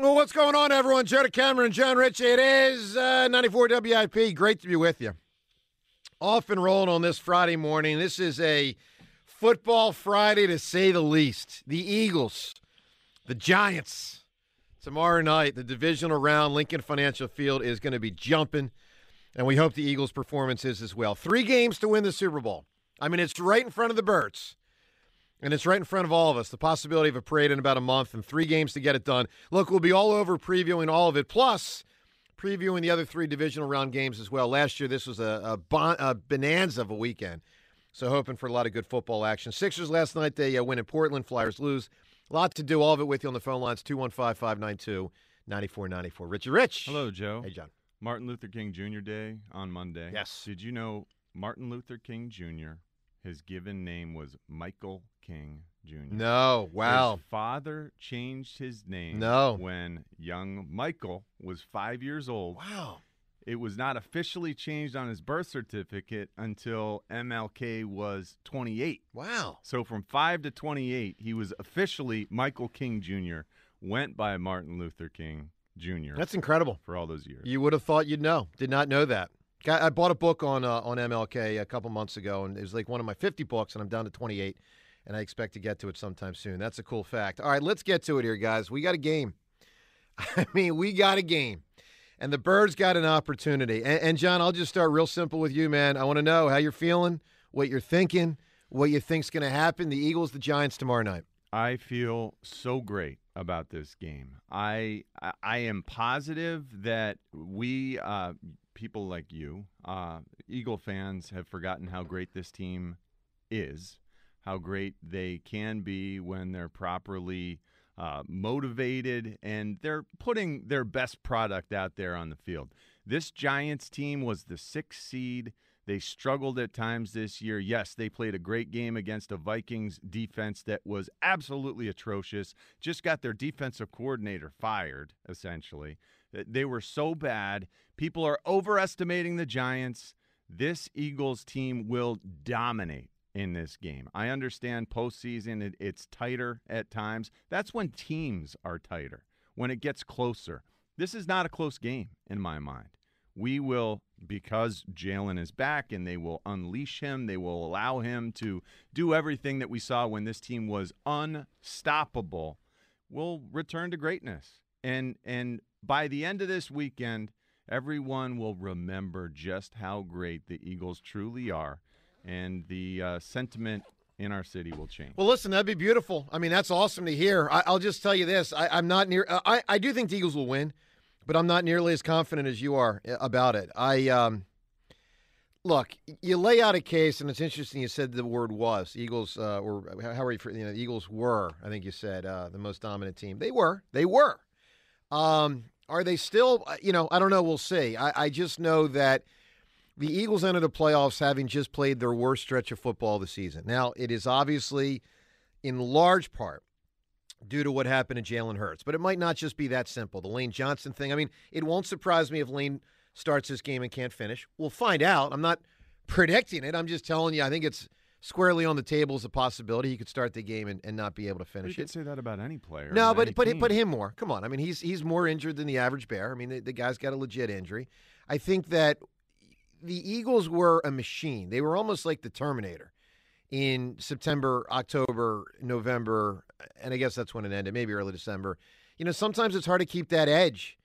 Well, what's going on, everyone? Joe DeCamara, John Ritchie. It is uh, 94 WIP. Great to be with you. Off and rolling on this Friday morning. This is a football Friday, to say the least. The Eagles, the Giants. Tomorrow night, the divisional round, Lincoln Financial Field is going to be jumping, and we hope the Eagles' performance is as well. Three games to win the Super Bowl. I mean, it's right in front of the Birds. And it's right in front of all of us. The possibility of a parade in about a month and three games to get it done. Look, we'll be all over previewing all of it, plus previewing the other three divisional round games as well. Last year, this was a, a, bon, a bonanza of a weekend. So, hoping for a lot of good football action. Sixers last night, they uh, win in Portland. Flyers lose. A lot to do. All of it with you on the phone lines 215 592 9494. Richie Rich. Hello, Joe. Hey, John. Martin Luther King Jr. Day on Monday. Yes. Did you know Martin Luther King Jr., his given name was Michael King Jr. No, wow. His father changed his name No. when young Michael was five years old. Wow. It was not officially changed on his birth certificate until MLK was 28. Wow. So from 5 to 28, he was officially Michael King Jr., went by Martin Luther King Jr. That's incredible. for all those years. You would have thought you'd know. Did not know that. I bought a book on uh, on MLK a couple months ago, and it was like one of my 50 books, and I'm down to 28, and I expect to get to it sometime soon. That's a cool fact. All right, let's get to it here, guys. We got a game. I mean, we got a game, and the Birds got an opportunity. And, and John, I'll just start real simple with you, man. I want to know how you're feeling, what you're thinking, what you think's going to happen. The Eagles, the Giants tomorrow night. I feel so great about this game. I I- I am positive that we uh, people like you, uh, Eagle fans, have forgotten how great this team is, how great they can be when they're properly uh, motivated and they're putting their best product out there on the field. This Giants team was the sixth seed. They struggled at times this year. Yes, they played a great game against a Vikings defense that was absolutely atrocious. Just got their defensive coordinator fired, essentially. Uh, they were so bad. People are overestimating the Giants. This Eagles team will dominate in this game. I understand postseason, it, it's tighter at times. That's when teams are tighter, when it gets closer. This is not a close game in my mind. We will, because Jalen is back and they will unleash him, they will allow him to do everything that we saw when this team was unstoppable. We'll return to greatness. And and by the end of this weekend, everyone will remember just how great the Eagles truly are, and the uh, sentiment in our city will change. Well, listen, that'd be beautiful. I mean, that's awesome to hear. I, I'll just tell you this: I, I'm not near. I I do think the Eagles will win, but I'm not nearly as confident as you are uh, about it. I um, look, you lay out a case, and it's interesting. You said the word was Eagles, uh, or how are you? You know, Eagles were. I think you said uh, the most dominant team. They were. They were. Um, are they still? uh, You know, I don't know. We'll see. I, I just know that the Eagles entered the playoffs having just played their worst stretch of football the season. Now, it is obviously in large part due to what happened to Jalen Hurts, but it might not just be that simple. The Lane Johnson thing. I mean, it won't surprise me if Lane starts this game and can't finish. We'll find out. I'm not predicting it. I'm just telling you, I think it's squarely on the table as a possibility. He could start the game and, and not be able to finish you finish could say that about any player. No, but but team. but him more. Come on. I mean, he's he's more injured than the average bear. I mean, the, the guy's got a legit injury. I think that the Eagles were a machine. They were almost like the Terminator in September, October, November, and I guess that's when it ended, maybe early December. You know, sometimes it's hard to keep that edge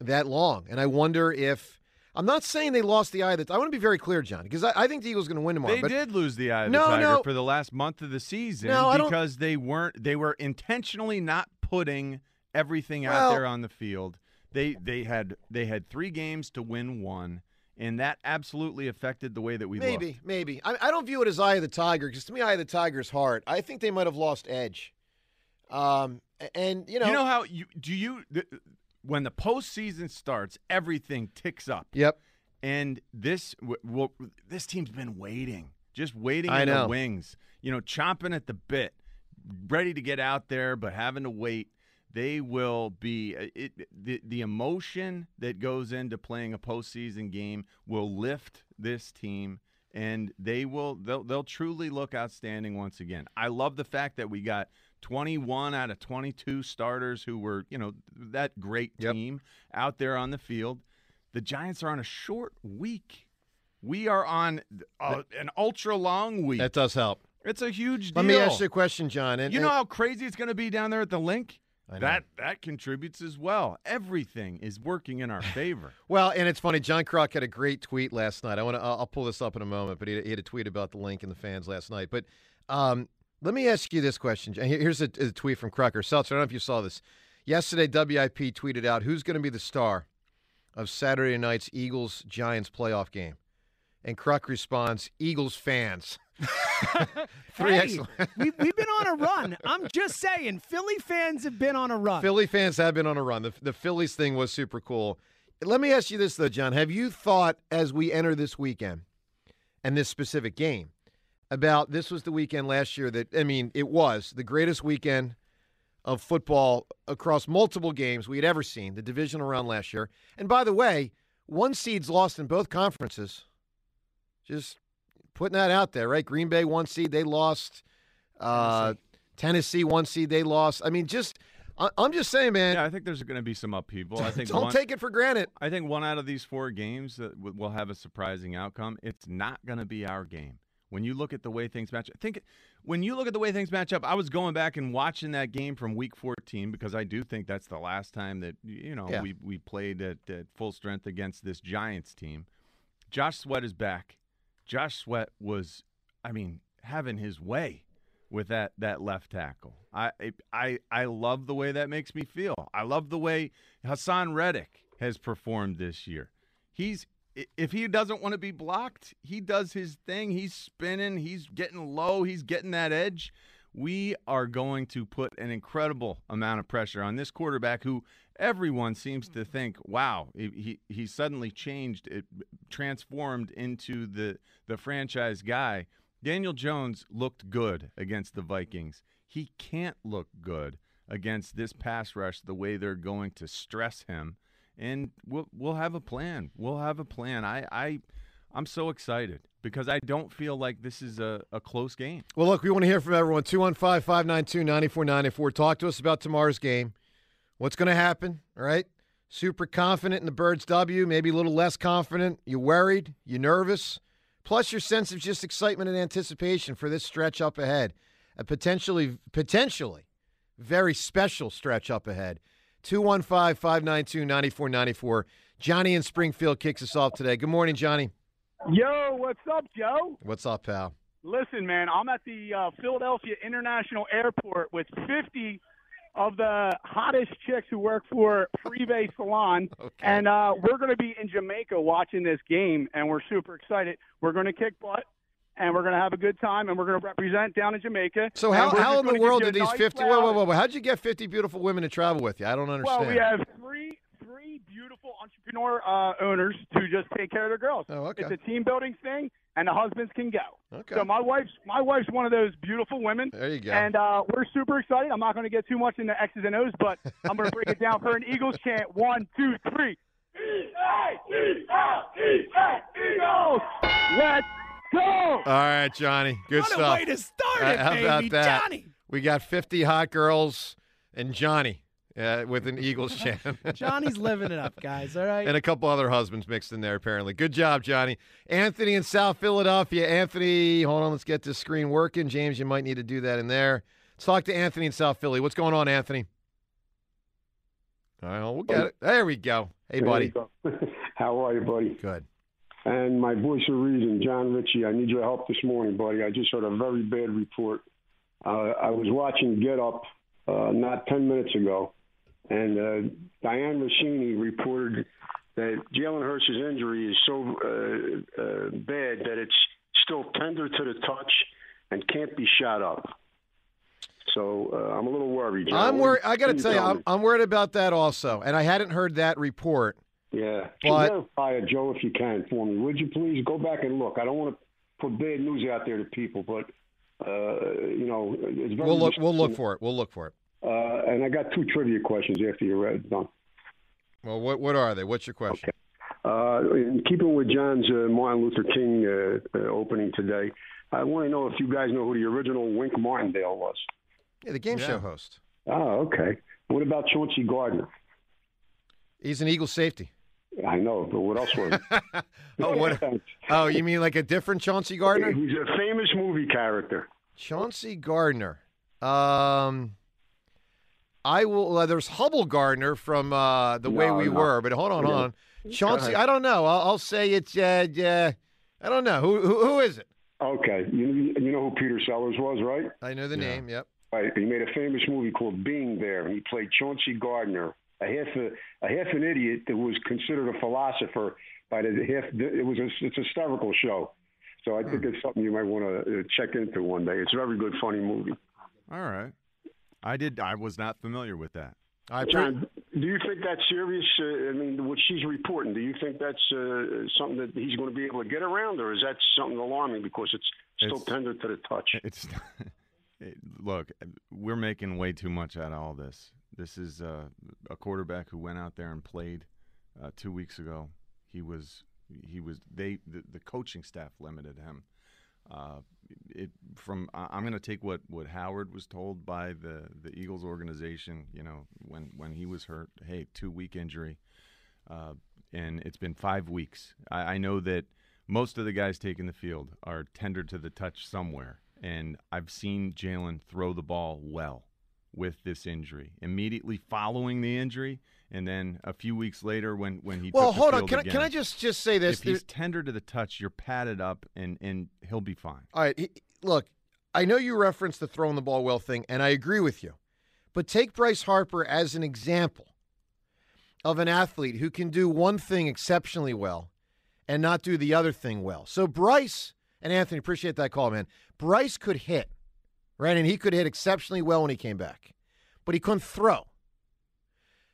that long, and I wonder if I'm not saying they lost the eye. That I want to be very clear, John, because I, I think the Eagles are going to win tomorrow. They but did lose the eye of No, the tiger no. for the last month of the season No, because they weren't they were intentionally not putting everything Well- out there on the field. They they had they had 3 games to win one and that absolutely affected the way that we Maybe, looked. maybe. I, I don't view it as Eye of the Tiger because to me, Eye of the Tiger's hard. I think they might have lost edge. Um, and you know, You know how you do you th- when the postseason starts, everything ticks up. Yep. And this w- w- this team's been waiting, just waiting I in know. the wings, you know, chomping at the bit, ready to get out there, but having to wait. They will be uh, it, the the emotion that goes into playing a postseason game will lift this team, and they will they'll they'll truly look outstanding once again. I love the fact that we got 21 out of 22 starters who were you know that great Yep. team out there on the field. The Giants are on a short week. We are on uh, an ultra long week. that does help. it's a huge deal. Let me ask you a question, John. And, You know and- how crazy it's going to be down there at the link? That that contributes as well. Everything is working in our favor. Well, and it's funny. John Crock had a great tweet last night. I want to. I'll I'll pull this up in a moment, but he, he had a tweet about the link and the fans last night. But um, let me ask you this question. Here's a, a tweet from Crocker. Seltzer, I don't know if you saw this. Yesterday, WIP tweeted out who's going to be the star of Saturday night's Eagles Giants playoff game, and Crock responds, "Eagles fans." Three hey, excellent. we, we've been on a run. I'm just saying, Philly fans have been on a run. Philly fans have been on a run. The, the Phillies thing was super cool. Let me ask you this, though, John. Have you thought as we enter this weekend and this specific game about this was the weekend last year that, I mean, it was the greatest weekend of football across multiple games we had ever seen, the divisional round last year. And by the way, one seed's lost in both conferences. Just putting that out there, right? Green Bay, one seed, they lost. Uh, Tennessee, one seed, they lost. I mean, just I- I'm just saying, man. yeah, I think there's going to be some upheaval. I think don't one, take it for granted. I think one out of these four games that w- will have a surprising outcome. It's not going to be our game. When you look at the way things match, I think when you look at the way things match up, I was going back and watching that game from Week 14 because I do think that's the last time that you know Yeah. we we played at, at full strength against this Giants team. Josh Sweat is back. Josh Sweat was, I mean, having his way with that that left tackle. I I I love the way that makes me feel. I love the way Haason Reddick has performed this year. He's if he doesn't want to be blocked, he does his thing. He's spinning, he's getting low, he's getting that edge. We are going to put an incredible amount of pressure on this quarterback who everyone seems to mm-hmm. think, wow, he he, he suddenly changed, it transformed into the the franchise guy. Daniel Jones looked good against the Vikings. He can't look good against this pass rush the way they're going to stress him. And we'll we'll have a plan. We'll have a plan. I I I'm so excited because I don't feel like this is a, a close game. Well, look, we want to hear from everyone. 215 592 9494. Talk to us about tomorrow's game. What's going to happen? All right. Super confident in the Birds W, maybe a little less confident. You're worried? you're nervous? Plus your sense of just excitement and anticipation for this stretch up ahead. A potentially, potentially very special stretch up ahead. 215 592 9494. Johnny in Springfield kicks us off today. Good morning, Johnny. Yo, what's up, Joe? What's up, pal? Listen, man, I'm at the uh, Philadelphia International Airport with 50 of the hottest chicks who work for Privé Salon, Okay. and uh, we're going to be in Jamaica watching this game, and we're super excited. We're going to kick butt, and we're going to have a good time, and we're going to represent down in Jamaica. So how, how in the world did these nice 50 wait, loud- wait, wait, wait, how'd you get 50 beautiful women to travel with you? I don't understand. Well, we have three three beautiful entrepreneur uh, owners to just take care of their girls. Oh, okay. It's a team building thing, and the husbands can go. Okay. So my wife's my wife's one of those beautiful women. There you go. And uh, we're super excited. I'm not going to get too much into X's and O's, but I'm going to break it down for an Eagles chant. One, two, three. Eagles! Let's go! All right, Johnny. Good what stuff. a way to start Uh, it, how baby. about that? Johnny. We got 50 hot girls and Johnny uh, with an Eagles chant. Johnny's living it up, guys. All right. and a couple other husbands mixed in there, apparently. Good job, Johnny. Anthony in South Philadelphia. Anthony, hold on. Let's get this screen working. James, you might need to do that in there. Let's talk to Anthony in South Philly. What's going on, Anthony? All right, well, we'll get it. There we go. Hey, buddy. There you go. How are you, buddy? Good. And my voice of reason, John Ritchie. I need your help this morning, buddy. I just heard a very bad report. Uh, I was watching Get Up uh, not 10 minutes ago, and uh, Dianna Russini reported that Jalen Hurts' injury is so uh, uh, bad that it's still tender to the touch and can't be shot up. So uh, I'm a little worried. John. I'm worried. I got to tell you, I'm. I'm worried about that also. And I hadn't heard that report. Yeah. But- Verify it, Joe, if you can for me. Would you please go back and look? I don't want to put bad news out there to people, but uh, you know. We'll look. We'll look for it. We'll look for it. Uh, and I got two trivia questions after you're ready, done. Well, what what are they? What's your question? Uh, in keeping with John's uh, Martin Luther King uh, uh, opening today, I want to know if you guys know who the original Wink Martindale was. Yeah, the game Yeah. show host. Oh, okay. What about Chauncey Gardner? He's an Eagle safety. I know, but what else was? Oh, what? Oh, you mean like a different Chauncey Gardner? He's a famous movie character. Chauncey Gardner. Um, I will. Uh, there's Hubbell Gardiner from uh, the way we no. were, but hold on, hold on. Chauncey. I don't know. I'll, I'll say it's. Uh, uh, I don't know who, who who is it. Okay, you you know who Peter Sellers was, right? I know the Yeah. name. Yep. Right. He made a famous movie called Being There, and he played Chauncey Gardner, a half a, a half an idiot that was considered a philosopher by the half. It was a, it's a hysterical show. So I think it's something you might want to check into one day. It's a very good, funny movie. All right. I did. I was not familiar with that. I John, do you think that's serious? Uh, I mean, what she's reporting, do you think that's uh, something that he's going to be able to get around, or is that something alarming because it's still It's- tender to the touch? It's it, look, we're making way too much out of all this. This is uh, a quarterback who went out there and played uh, two weeks ago. He was he was they the, the coaching staff limited him. It from I'm going to take what, what Howard was told by the, the Eagles organization. You know when when he was hurt, hey, two week injury, uh, and it's been five weeks. I, I know that most of the guys taking the field are tender to the touch somewhere, and I've seen Jalen throw the ball well with this injury. Immediately following the injury, and then a few weeks later when when he well, took the hold on. Can I, can I just just say this? if he's tender to the touch, you're padded up, and and he'll be fine. All right, he- look, I know you referenced the throwing the ball well thing, and I agree with you. But take Bryce Harper as an example of an athlete who can do one thing exceptionally well and not do the other thing well. So Bryce and Anthony, appreciate that call, man. Bryce could hit, right? And he could hit exceptionally well when he came back, but he couldn't throw.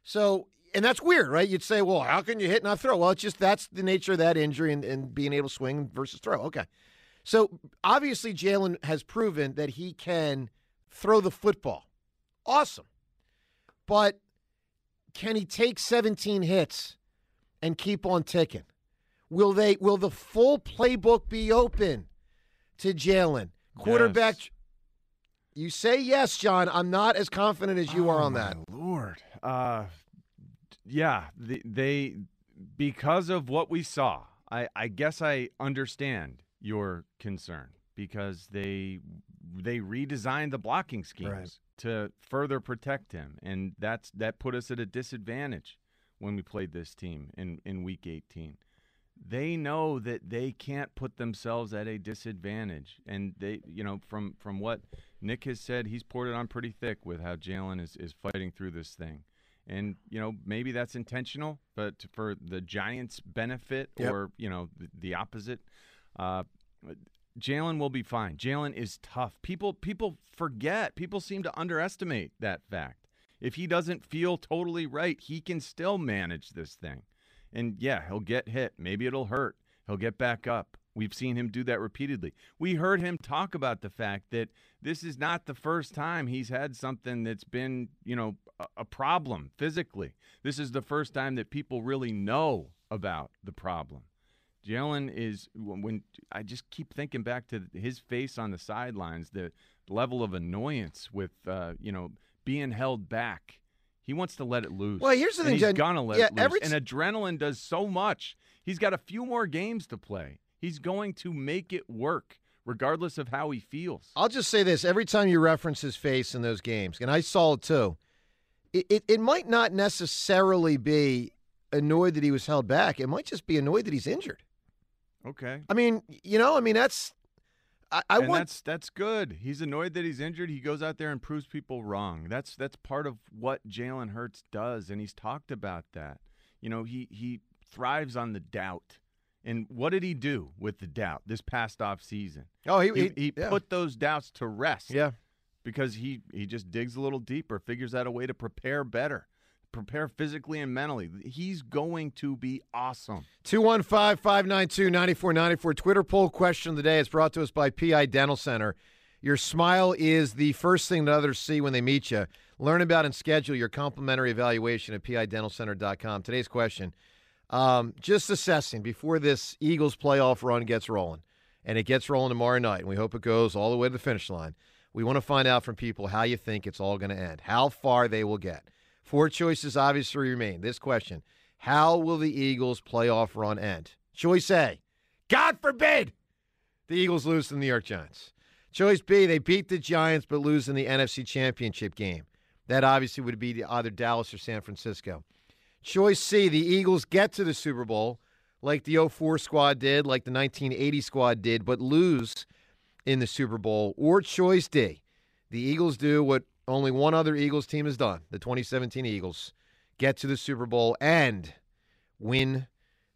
So, and that's weird, right? You'd say, well, how can you hit and not throw? Well, it's just that's the nature of that injury and, and being able to swing versus throw. Okay. So obviously, Jalen has proven that he can throw the football. Awesome. But can he take 17 hits and keep on ticking? Will they will the full playbook be open to Jalen? Quarterback Yes. You say yes, John. I'm not as confident as you are Oh, on my that. Lord, uh, yeah, they, they because of what we saw. I, I guess I understand your concern because they they redesigned the blocking schemes Right. to further protect him, and that's that put us at a disadvantage when we played this team in in week 18. They know that they can't put themselves at a disadvantage, and they, you know, from from what Nick has said, he's poured it on pretty thick with how Jalen is is fighting through this thing, and you know maybe that's intentional, but for the Giants' benefit Yep. or you know the, the opposite, uh, Jalen will be fine. Jalen is tough. People people forget. People seem to underestimate that fact. If he doesn't feel totally right, he can still manage this thing. And yeah, he'll get hit. Maybe it'll hurt. He'll get back up. We've seen him do that repeatedly. We heard him talk about the fact that this is not the first time he's had something that's been, you know, a, problem physically. This is the first time that people really know about the problem. Jalen is when- I just keep thinking back to his face on the sidelines, the level of annoyance with uh, you know being held back. He wants to let it loose. Well, here's the thing, he's Jen. gonna let Yeah, it loose. every and adrenaline does so much. He's got a few more games to play. He's going to make it work, regardless of how he feels. I'll just say this: every time you reference his face in those games, and I saw it too, it, it, it might not necessarily be annoyed that he was held back. It might just be annoyed that he's injured. Okay. I mean, you know, I mean that's I, I and want that's that's good. He's annoyed that he's injured. He goes out there and proves people wrong. That's that's part of what Jalen Hurts does, and he's talked about that. You know, he he thrives on the doubt. And what did he do with the doubt this past off season? oh he He, he, he yeah. put those doubts to rest yeah because he he just digs a little deeper, figures out a way to prepare better, prepare physically and mentally. He's going to be awesome. 215 592 9494. Twitter poll question of the day is brought to us by PI Dental Center. Your smile is the first thing that others see when they meet you. Learn about and schedule your complimentary evaluation at pidentalcenter.com. Today's question um, just assessing before this Eagles playoff run gets rolling, and it gets rolling tomorrow night, and we hope it goes all the way to the finish line. We want to find out from people how you think it's all going to end, how far they will get. Four choices obviously remain. This question How will the Eagles' playoff run end? Choice A God forbid the Eagles lose to the New York Giants. Choice B, they beat the Giants but lose in the NFC Championship game. That obviously would be either Dallas or San Francisco. Choice C, the Eagles get to the Super Bowl like the 04 squad did, like the 1980 squad did, but lose in the Super Bowl. Or choice D, the Eagles do what only one other Eagles team has done, the 2017 Eagles, get to the Super Bowl and win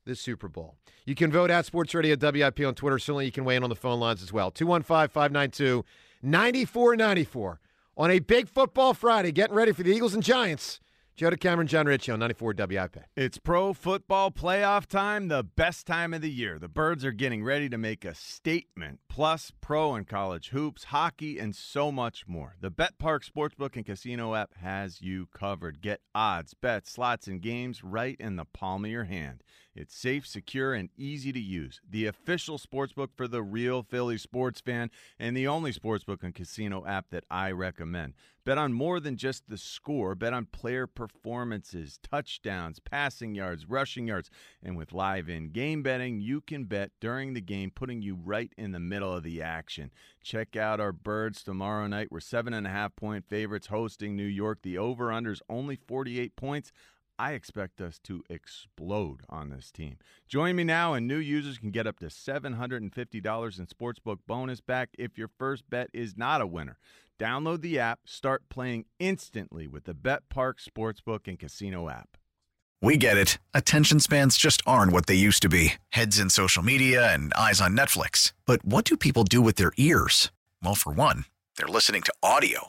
the Super Bowl. You can vote at Sports Radio WIP on Twitter. Certainly, you can weigh in on the phone lines as well. 215 592 9494 on a big football Friday, getting ready for the Eagles and Giants. Joe DeCamara, John Ritchie on 94 WIP. It's pro football playoff time, the best time of the year. The Birds are getting ready to make a statement, plus pro and college hoops, hockey, and so much more. The betPARX Sportsbook and Casino app has you covered. Get odds, bets, slots, and games right in the palm of your hand. It's safe, secure, and easy to use. The official sportsbook for the real Philly sports fan and the only sportsbook and casino app that I recommend. Bet on more than just the score. Bet on player performances, touchdowns, passing yards, rushing yards. And with live in game betting, you can bet during the game, putting you right in the middle of the action. Check out our birds tomorrow night. We're seven and a half point favorites hosting New York. The over under is only 48 points. I expect us to explode on this team. Join me now, and new users can get up to $750 in Sportsbook bonus back if your first bet is not a winner. Download the app, start playing instantly with the betPARX Sportsbook and Casino app. We get it. Attention spans just aren't what they used to be heads in social media and eyes on Netflix. But what do people do with their ears? Well, for one, they're listening to audio.